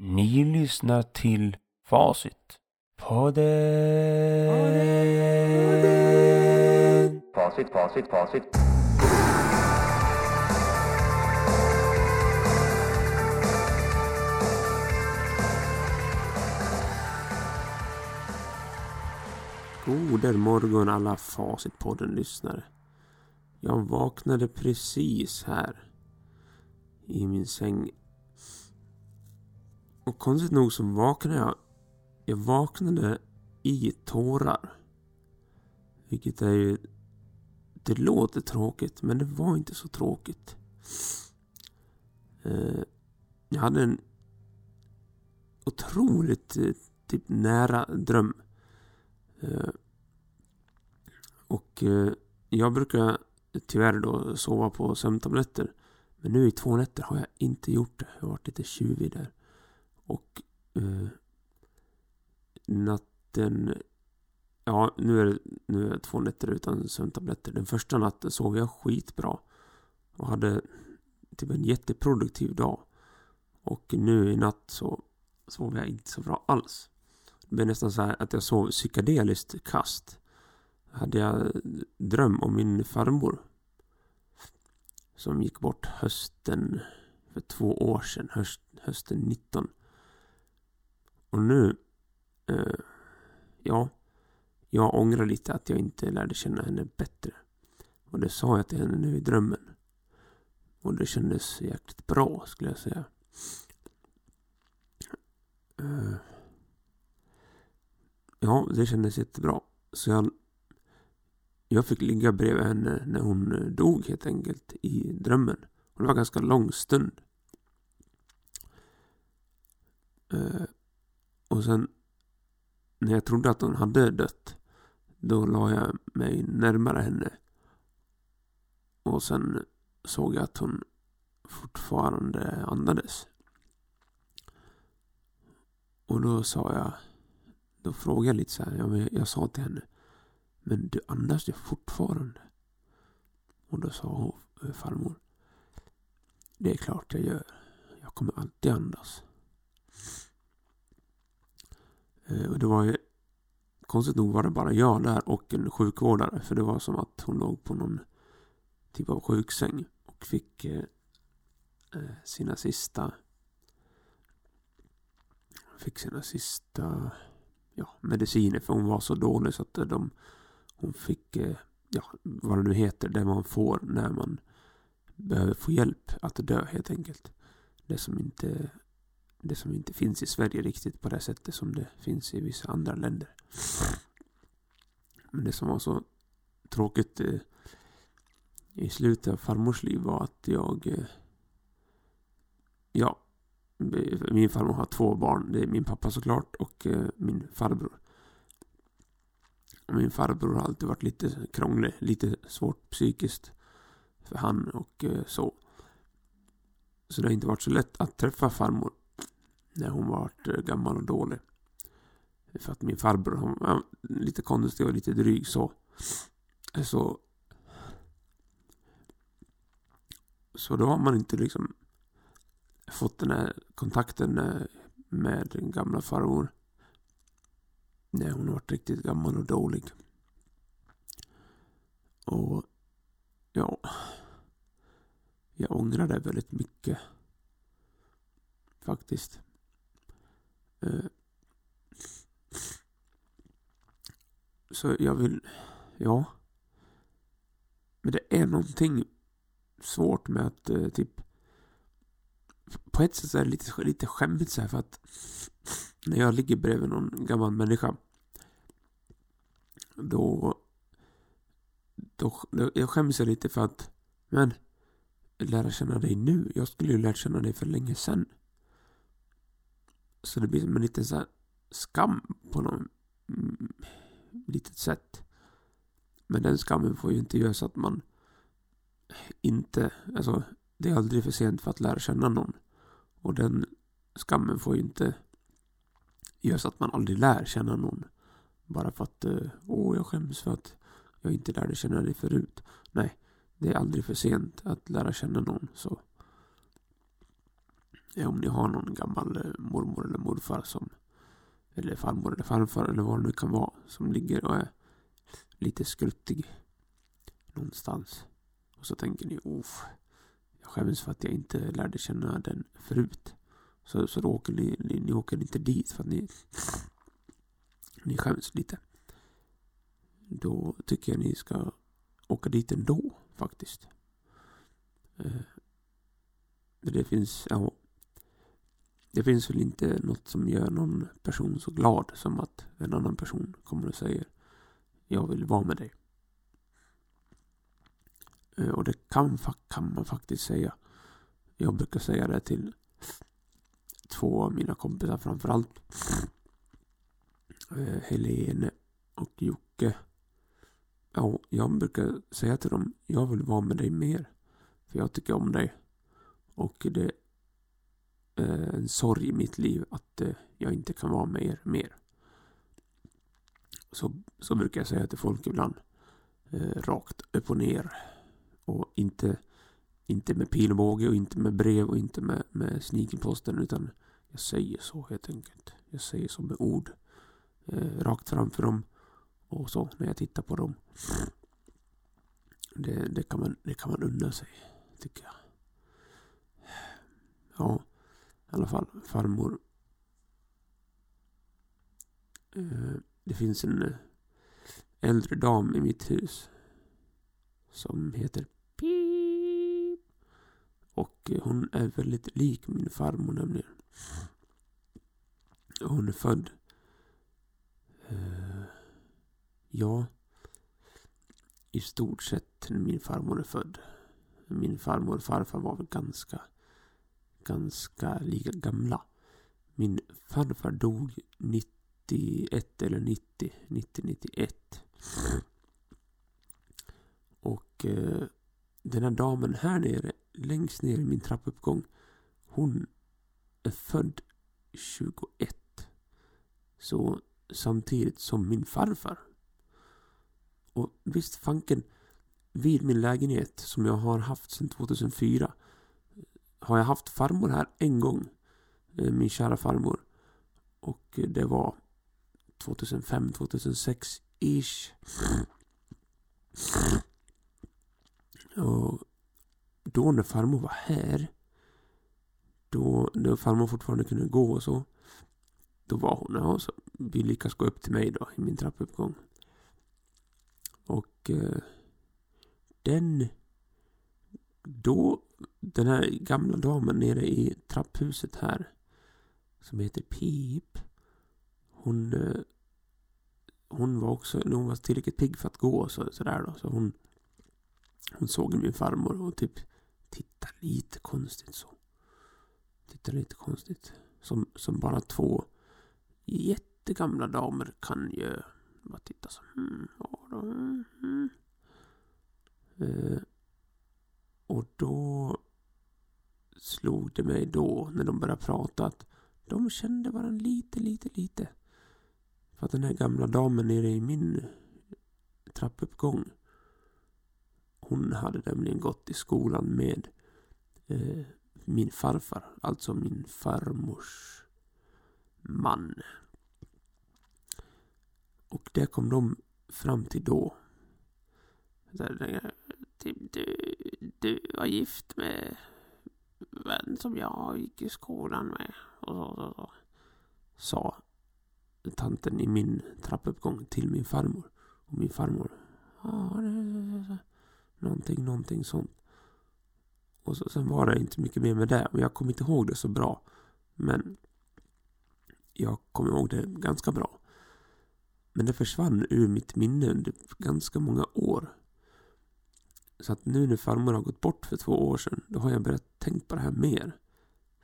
Ni lyssnar till Facit. Podden. Facit, facit, facit. Goden morgon alla Facitpodden-lyssnare. Jag vaknade precis här. I min säng. Och konstigt nog så vaknade jag. Jag vaknade i tårar. Vilket är ju... Det låter tråkigt, men det var inte så tråkigt. Eh, jag hade en otroligt eh, typ nära dröm. Eh, och jag brukar tyvärr då sova på sömntabletter. Men nu i två nätter har jag inte gjort det. Jag har varit lite tjuvig där. Och eh, natten... Ja, nu är, det, nu är det två nätter utan sömntabletter. Den första natten sov jag skitbra. Och hade typ en jätteproduktiv dag. Och nu i natt så sov jag inte så bra alls. Det blev nästan så här att jag sov psykedeliskt kast. Hade jag dröm om min farmor. Som gick bort hösten för två år sedan. Höst, hösten 19. Och nu... Eh, ja. Jag ångrar lite att jag inte lärde känna henne bättre. Och det sa jag till henne nu i drömmen. Och det kändes jäkligt bra skulle jag säga. Eh, Ja, det kändes jättebra. Så jag, jag fick ligga bredvid henne när hon eh, dog helt enkelt i drömmen. Och det var en ganska lång stund. Eh, och sen när jag trodde att hon hade dött då la jag mig närmare henne. Och sen såg jag att hon fortfarande andades. Och då sa jag då frågade jag lite så här. Ja, men jag sa till henne. Men du andas ju fortfarande. Och då sa hon, eh, farmor. Det är klart jag gör. Jag kommer alltid andas. Eh, Eh, och det var ju Konstigt nog var det bara jag där och en sjukvårdare. För det var som att hon låg på någon typ av sjuksäng. Och fick eh, eh sina sista... Fick sina sista ja, mediciner för hon var så dålig så att eh, de, hon fick, eh, ja, vad det nu heter, det man får när man behöver få hjälp att dö helt enkelt. Det som inte, det som inte finns i Sverige riktigt på det sättet som det finns i vissa andra länder. Men det som var så tråkigt eh, i slutet av farmors liv var att jag eh, ja, eh, min farmor har två barn. Det är min pappa såklart och eh, min farbror. Min farbror har alltid varit lite krånglig, lite svårt psykiskt för han och eh, så. Så det har inte varit så lätt att träffa farmor när hon var eh, gammal och dålig. För att min farbror han var lite konstig och lite dryg så. Så så då har man inte liksom fått den här kontakten eh, med den gamla farmor. När hon varit riktigt gammal och dålig. Och ja, jag ångrar det väldigt mycket. Faktiskt. Eh, så jag vill, ja. Men det är någonting svårt med att eh, typ på ett sätt är det lite, lite skämmigt så här för att när jag ligger bredvid någon gammal människa då, då, då jag skäms jag lite för att men lära känna dig nu. Jag skulle ju lärt känna dig för länge sedan. Så det blir som en liten så här skam på något mm, litet sätt. Men den skammen får ju inte göra så att man inte, alltså det är aldrig för sent för att lära känna någon. Och den skammen får ju inte göra så att man aldrig lär känna någon. Bara för att, eh, åh, jag skäms för att jag inte lärde känna dig förut. Nej, det är aldrig för sent att lära känna någon. Så om ni har någon gammal eh, mormor eller morfar som eller farmor eller farfar eller vad det nu kan vara som ligger och är lite skruttig någonstans. Och så tänker ni, Oof, jag skäms för att jag inte lärde känna den förut. Så, så då åker ni, ni, ni åker inte dit för att ni, ni skäms lite. Då tycker jag ni ska åka dit ändå faktiskt. Eh, det finns, ja, det finns väl inte något som gör någon person så glad som att en annan person kommer och säger Jag vill vara med dig. Eh, och det kan, kan man faktiskt säga. Jag brukar säga det till två av mina kompisar framförallt. Eh, Helene och Jocke. Ja, jag brukar säga till dem, jag vill vara med dig mer. För jag tycker om dig. Och det Eh, en sorg i mitt liv att eh, jag inte kan vara med er mer. Så, så brukar jag säga till folk ibland. Eh, rakt upp och ner. Och inte, inte med pil och inte med brev och inte med, med snigelposten utan jag säger så helt enkelt. Jag säger så med ord. Eh, rakt framför dem. Och så när jag tittar på dem. Det, det, kan, man, det kan man unna sig, tycker jag. Ja, i alla fall farmor. Eh, det finns en eh, äldre dam i mitt hus. Som heter Pip. Och eh, hon är väldigt lik min farmor nämligen. Hon är född Ja, i stort sett när min farmor är född. Min farmor och farfar var väl ganska, ganska lika gamla. Min farfar dog 91 eller 90, 90, 91. Och eh, den här damen här nere, längst ner i min trappuppgång, hon är född 21. Så samtidigt som min farfar. Och visst fanken, vid min lägenhet som jag har haft sedan 2004 har jag haft farmor här en gång. Eh, min kära farmor. Och det var 2005, 2006 ish. Och då när farmor var här då när farmor fortfarande kunde gå och så då var hon, här. ja, så vi lyckas gå upp till mig då i min trappuppgång. Och eh, den... Då, den här gamla damen nere i trapphuset här som heter Pip. Hon... Eh, hon var också, hon var tillräckligt pigg för att gå så, sådär då. Så hon, hon såg min farmor och typ tittade lite konstigt så. Tittade lite konstigt. Som, som bara två jättegamla damer kan ju bara titta så. Mm, ja, då, mm. Eh, och då slog det mig då när de började prata att de kände varandra lite, lite, lite. För att den här gamla damen nere i min trappuppgång hon hade nämligen gått i skolan med eh, min farfar, alltså min farmors man. Och det kom de fram till då. Typ, du, du var gift med vän som jag gick i skolan med. Och så, så, så. Sa tanten i min trappuppgång till min farmor. Och min farmor. Ja, någonting, någonting sånt. Och så, sen var det inte mycket mer med det. Men jag kommer inte ihåg det så bra. Men jag kommer ihåg det ganska bra. Men det försvann ur mitt minne under ganska många år. Så att nu när farmor har gått bort för två år sedan, då har jag börjat tänka på det här mer.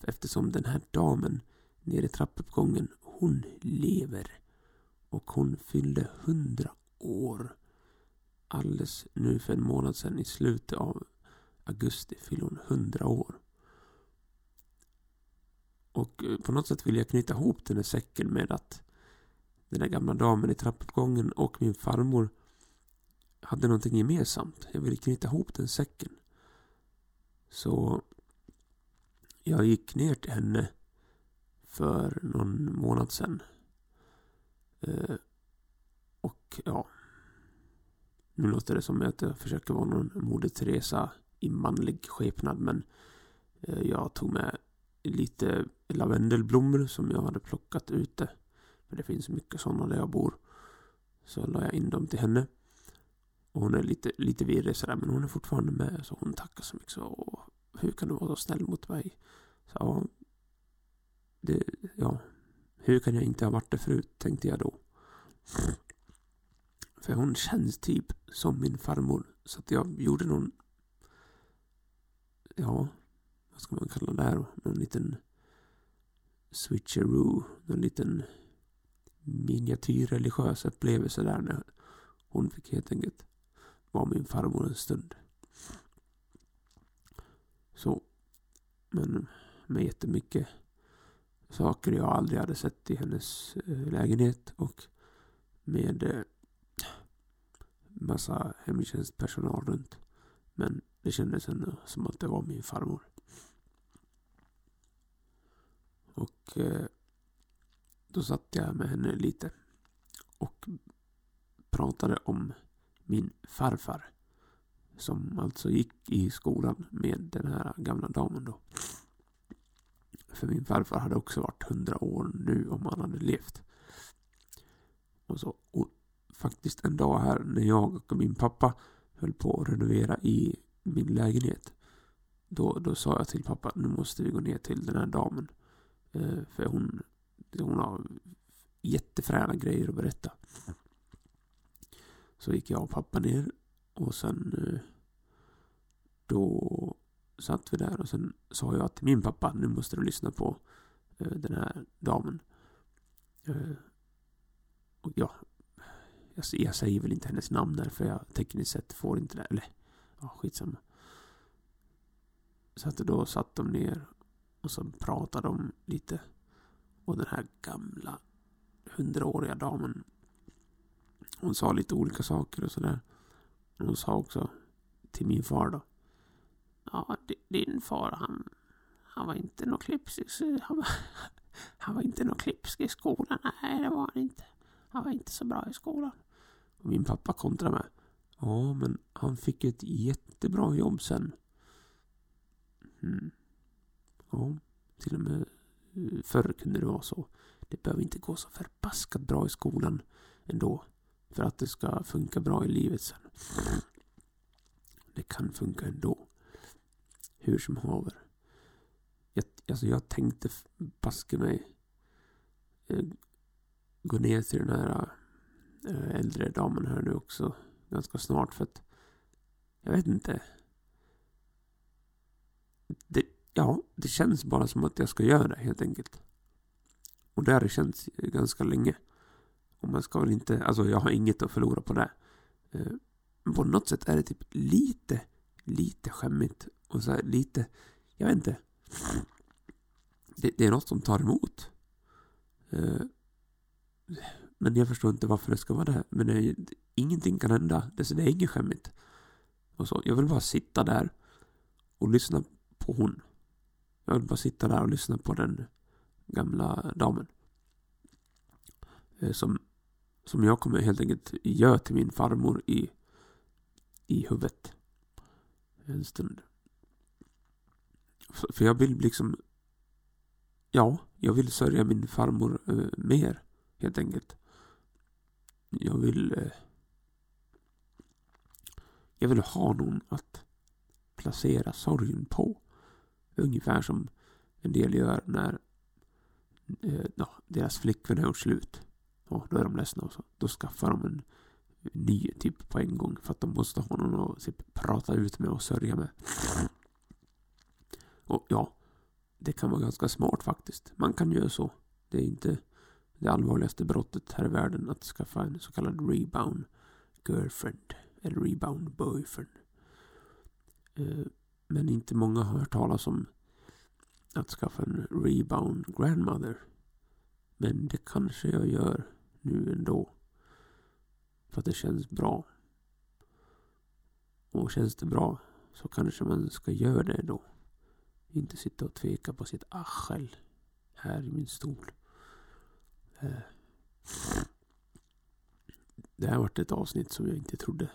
Eftersom den här damen nere i trappuppgången, hon lever. Och hon fyllde hundra år. Alldeles nu för en månad sedan i slutet av augusti fyllde hon hundra år. Och eh, på något sätt vill jag knyta ihop den här säcken med att den här gamla damen i trappuppgången och min farmor hade någonting gemensamt. Jag ville knyta ihop den säcken. Så jag gick ner till henne för någon månad sedan. Eh, och ja, nu låter det som att jag försöker vara någon Moder Teresa i manlig skepnad men eh, jag tog med lite lavendelblommor som jag hade plockat ute. För det finns mycket sådana där jag bor. Så la jag in dem till henne. Och hon är lite, lite virrig sådär men hon är fortfarande med. Så hon tackar så mycket. Så, och hur kan du vara så snäll mot mig? Så ja, det, ja. Hur kan jag inte ha varit det förut tänkte jag då. För hon känns typ som min farmor. Så att jag gjorde någon... Ja, vad ska man kalla det här Någon liten switcheroo. Någon liten miniatyrreligiös upplevelse där när hon fick helt enkelt var min farmor en stund. Så. Men med jättemycket saker jag aldrig hade sett i hennes eh, lägenhet och med eh, massa hemtjänstpersonal runt. Men det kändes ändå som att det var min farmor. Och eh, då satt jag med henne lite och pratade om min farfar. Som alltså gick i skolan med den här gamla damen då. För min farfar hade också varit hundra år nu om han hade levt. Och så. Och faktiskt en dag här när jag och min pappa höll på att renovera i min lägenhet. Då, då sa jag till pappa, nu måste vi gå ner till den här damen. Eh, för hon, hon har jättefräna grejer att berätta. Så gick jag och pappa ner och sen eh, då satt vi där och sen sa jag till min pappa, nu måste du lyssna på eh, den här damen. Eh, och ja, jag säger väl inte hennes namn där för jag tekniskt sett får inte det. Eller, ja skitsamma. Så att då satt de ner och så pratade de lite. Och den här gamla hundraåriga damen hon sa lite olika saker och sådär. Hon sa också till min far då. Ja, din far han, han var inte någon klipsk. Han var, han var inte någon klipsk i skolan. Nej, det var han inte. Han var inte så bra i skolan. Och min pappa kontrade med. Ja, men han fick ett jättebra jobb sen. Mm. Ja, till och med eh, förr kunde det vara så. Det behöver inte gå så förbaskat bra i skolan ändå. För att det ska funka bra i livet sen. Det kan funka ändå. Hur som haver. Jag, alltså jag tänkte baske mig eh, gå ner till den här eh, äldre damen här nu också ganska snart för att jag vet inte. Det, ja, det känns bara som att jag ska göra det helt enkelt. Och det har det känts ganska länge. Och man ska väl inte, alltså jag har inget att förlora på det. Men på något sätt är det typ lite, lite skämmigt. Och så här, lite, jag vet inte. Det, det är något som tar emot. Eh, men jag förstår inte varför det ska vara det. Men det, ingenting kan hända. Det, det är inget skämmigt. Och så, jag vill bara sitta där och lyssna på hon. Jag vill bara sitta där och lyssna på den gamla damen. Eh, som som jag kommer helt enkelt göra till min farmor i, i huvudet. En stund. För, jag vill liksom... Ja, jag vill sörja min farmor eh, mer, helt enkelt. Jag vill... Eh, jag vill ha någon att placera sorgen på. Ungefär som en del gör när eh, deras flickvän har gjort slut ja, då är de ledsna och så. Då skaffar de en ny typ på en gång. För att de måste ha någon att typ, prata ut med och sörja med. Och ja, det kan vara ganska smart faktiskt. Man kan göra så. Det är inte det allvarligaste brottet här i världen att skaffa en så kallad rebound girlfriend. Eller rebound boyfriend. Eh, men inte många har hört talas om att skaffa en rebound grandmother. Men det kanske jag gör nu ändå. För att det känns bra. Och känns det bra så kanske man ska göra det då. Inte sitta och tveka på sitt arsel här i min stol. Eh. Det här varit ett avsnitt som jag inte trodde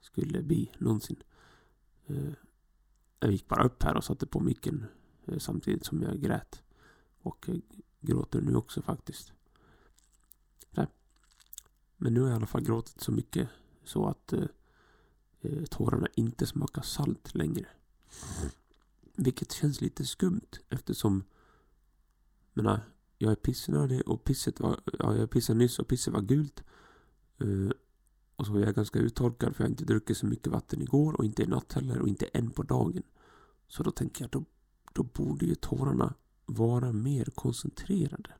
skulle bli någonsin. Eh. Jag gick bara upp här och satte på micken eh, samtidigt som jag grät. Och gråter nu också faktiskt. Men nu har jag i alla fall gråtit så mycket så att eh, eh, tårarna inte smakar salt längre. Vilket känns lite skumt eftersom menar, jag är pissnödig och pisset var, ja, jag pissade nyss och pisset var gult. Eh, och så var jag ganska uttorkad för jag har inte druckit så mycket vatten igår och inte i natt heller och inte än på dagen. Så då tänker jag, då, då borde ju tårarna vara mer koncentrerade.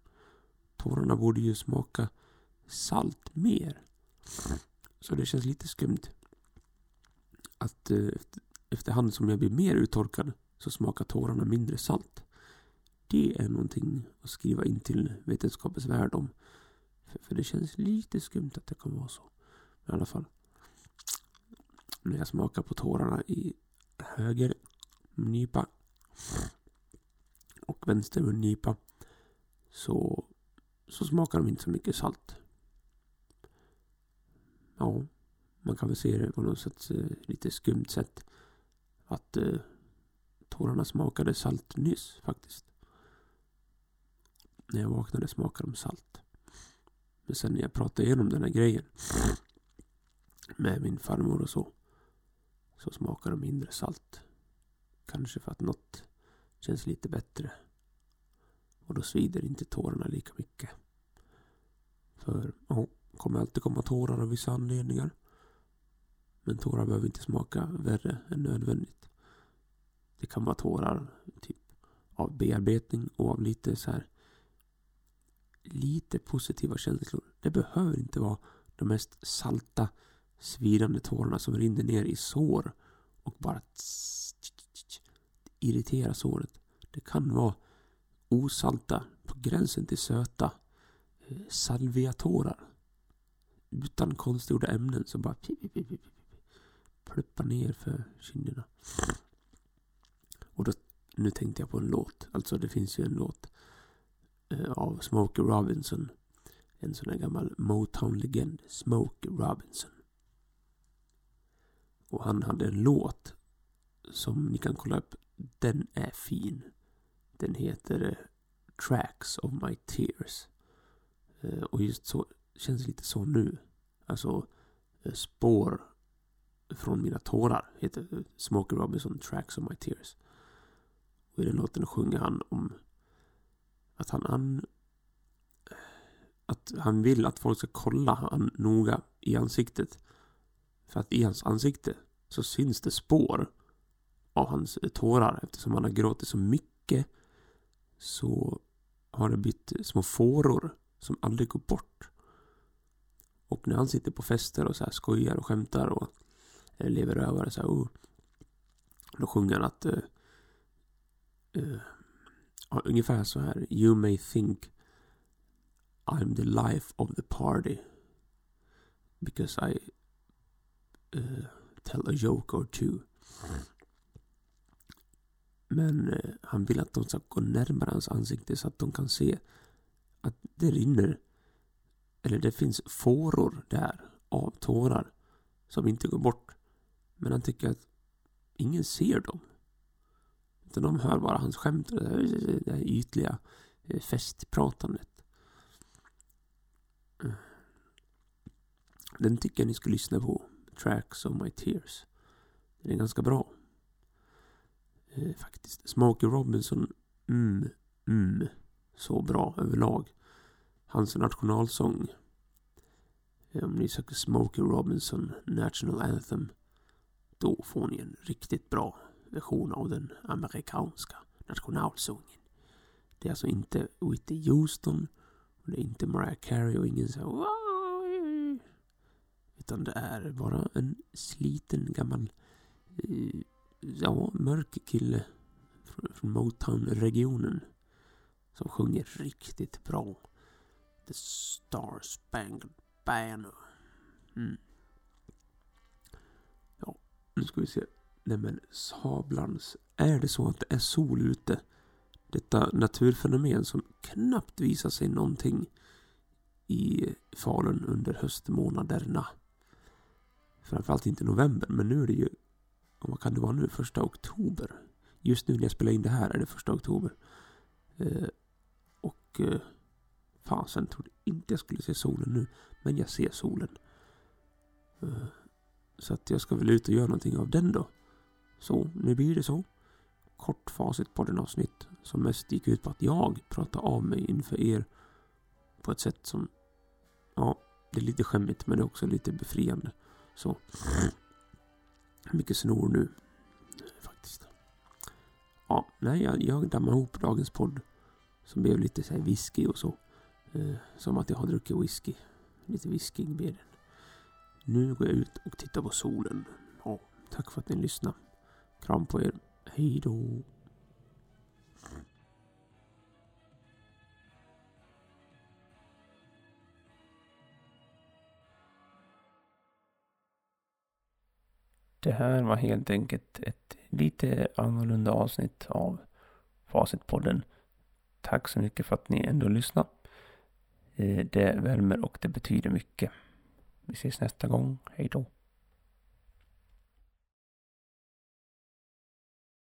Tårarna borde ju smaka salt mer. Så det känns lite skumt. Att eh, efterhand som jag blir mer uttorkad så smakar tårarna mindre salt. Det är någonting att skriva in till vetenskapens värld om. För, för det känns lite skumt att det kan vara så. I alla fall. När jag smakar på tårarna i höger nypa och vänster nypa så, så smakar de inte så mycket salt. Ja, man kan väl se det på något sätt eh, lite skumt sätt. Att eh, tårarna smakade salt nyss faktiskt. När jag vaknade smakade de salt. Men sen när jag pratade igenom den här grejen med min farmor och så så smakar de mindre salt. Kanske för att något känns lite bättre. Och då svider inte tårarna lika mycket. För, ja, kommer alltid komma tårar av vissa anledningar. Men tårar behöver inte smaka värre än nödvändigt. Det kan vara tårar typ av bearbetning och av lite så här lite positiva känslor. Det behöver inte vara de mest salta, svidande tårarna som rinner ner i sår och bara irriterar såret. Det kan vara osalta, på gränsen till söta eh, salviatårar. Utan konstgjorda ämnen som bara pluppar ner för kinderna. Och då, nu tänkte jag på en låt. Alltså det finns ju en låt Eh, av Smokey Robinson. En sån här gammal Motown-legend. Smokey Robinson. Och han hade en låt som ni kan kolla upp. Den är fin. Den heter eh, Tracks of My Tears. Eh, och just så känns lite så nu. Alltså eh, spår från mina tårar heter eh, Smokey Robinson Tracks of My Tears. Och i den låten sjunger han om att han, han att han vill att folk ska kolla han noga i ansiktet. För att i hans ansikte så syns det spår av hans eh, tårar. Eftersom han har gråtit så mycket så har det blivit små fåror som aldrig går bort. Och när han sitter på fester och så här skojar och skämtar och lever över så här, oh, då sjunger han att uh, uh, ungefär så här. You may think I'm the life of the party. Because I uh, tell a joke or two. Men uh, han vill att de ska gå närmare hans ansikte så att de kan se att det rinner. Eller det finns fåror där av tårar som inte går bort. Men han tycker att ingen ser dem. Utan de hör bara hans skämt och det här ytliga eh, festpratandet. Den tycker jag ni ska lyssna på. Tracks of My Tears. Den är ganska bra. Eh, faktiskt. Smokey Robinson. Mm, mm. Så bra överlag. Hans nationalsång. Om ni söker Smokey Robinson National Anthem. Då får ni en riktigt bra version av den amerikanska nationalsången. Det är alltså inte Whitney Houston och det är inte Mariah Carey och ingen så utan det är bara en sliten gammal eh, ja, mörk kille från Motown-regionen som sjunger riktigt bra. The Star Spangled Banner. Mm. Ja, nu ska vi se. Nej men sablans. Är det så att det är sol ute? Detta naturfenomen som knappt visar sig någonting i Falun under höstmånaderna. Framförallt inte november, men nu är det ju... Vad kan det vara nu? Första oktober. Just nu när jag spelar in det här är det första oktober. Eh, och... Eh, fasen trodde inte jag skulle se solen nu. Men jag ser solen. Eh, så att jag ska väl ut och göra någonting av den då. Så, nu blir det så. Kort facit på den avsnitt som mest gick ut på att jag pratar av mig inför er på ett sätt som, ja, det är lite skämmigt men det är också lite befriande. Så, mycket snor nu faktiskt. Ja, nej, jag, jag dammar ihop dagens podd som blev lite så här whisky och så. Eh, som att jag har druckit whisky. Lite whisky blir den. Nu går jag ut och tittar på solen. Ja, tack för att ni lyssnade. Kram på er. Hej då. Det här var helt enkelt ett lite annorlunda avsnitt av Facitpodden. Tack så mycket för att ni ändå lyssnade. Eh, det värmer och det betyder mycket. Vi ses nästa gång. Hej då.